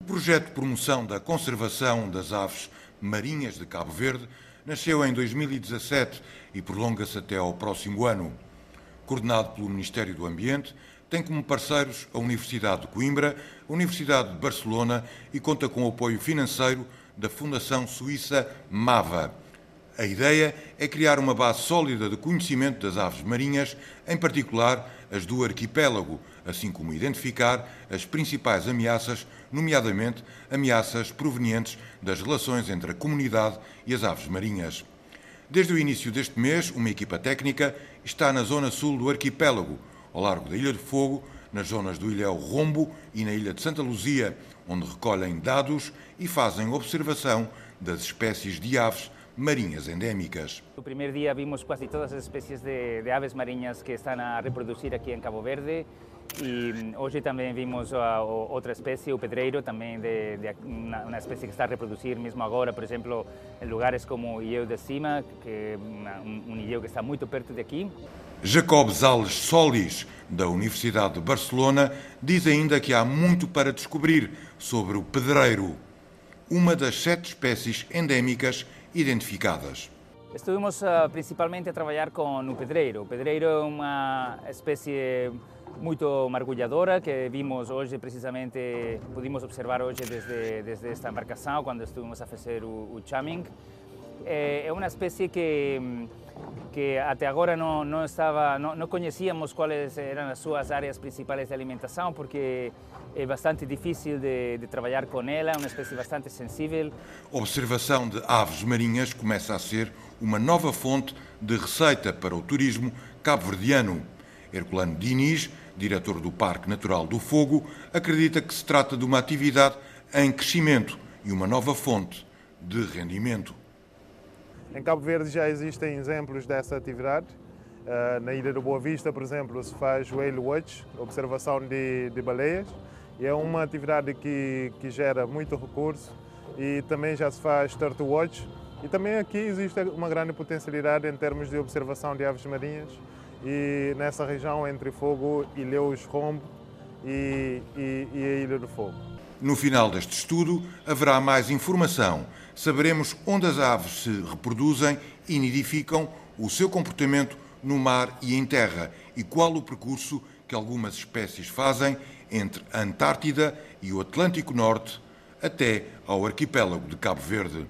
O projeto de promoção da conservação das aves marinhas de Cabo Verde nasceu em 2017 e prolonga-se até ao próximo ano. Coordenado pelo Ministério do Ambiente, tem como parceiros a Universidade de Coimbra, a Universidade de Barcelona e conta com o apoio financeiro da Fundação Suíça MAVA. A ideia é criar uma base sólida de conhecimento das aves marinhas, em particular as do arquipélago, assim como identificar as principais ameaças, nomeadamente ameaças provenientes das relações entre a comunidade e as aves marinhas. Desde o início deste mês, uma equipa técnica está na zona sul do arquipélago, ao largo da Ilha de Fogo, nas zonas do Ilhéu Rombo e na Ilha de Santa Luzia, onde recolhem dados e fazem observação das espécies de aves marinhas endémicas. No primeiro dia vimos quase todas as espécies de, de, aves marinhas que estão a reproduzir aqui em Cabo Verde e hoje também vimos a, outra espécie, o pedreiro, também de, de uma, uma, espécie que está a reproduzir mesmo agora, por exemplo, em lugares como o Ilhéu de Cima, que é um, um ilhéu que está muito perto de aqui. Jacob Zales Solis, da Universidade de Barcelona, diz ainda que há muito para descobrir sobre o pedreiro, uma das sete espécies endémicas identificadas. Estuvimos uh, principalmente a trabalhar com o pedreiro. O pedreiro é uma espécie muito mergulhadora que vimos hoje precisamente, pudimos observar hoje desde, desde esta embarcação quando estuvimos a fazer o, o. É, é uma espécie que que até agora não, não estava, não, não, conhecíamos quais eram as suas áreas principais de alimentação, porque é bastante difícil de, de trabalhar com ela, é uma espécie bastante sensível. Observação de aves marinhas começa a ser uma nova fonte de receita para o turismo cabo-verdiano. Herculano Diniz, diretor do Parque Natural do Fogo, acredita que se trata de uma atividade em crescimento e uma nova fonte de rendimento. Em Cabo Verde já existem exemplos dessa atividade. Uh, na Ilha do Boa Vista, por exemplo, se faz whale watch, observação de, de baleias, e é uma atividade que, que gera muito recurso e também já se faz turtle watch. E também aqui existe uma grande potencialidade em termos de observação de aves marinhas e nessa região entre Fogo, Ilhéus, Rombo e, e, e a Ilha do Fogo. No final deste estudo haverá mais informação. Saberemos onde as aves se reproduzem e nidificam, o seu comportamento no mar e em terra e qual o percurso que algumas espécies fazem entre a Antártida e o Atlântico Norte até ao arquipélago de Cabo Verde.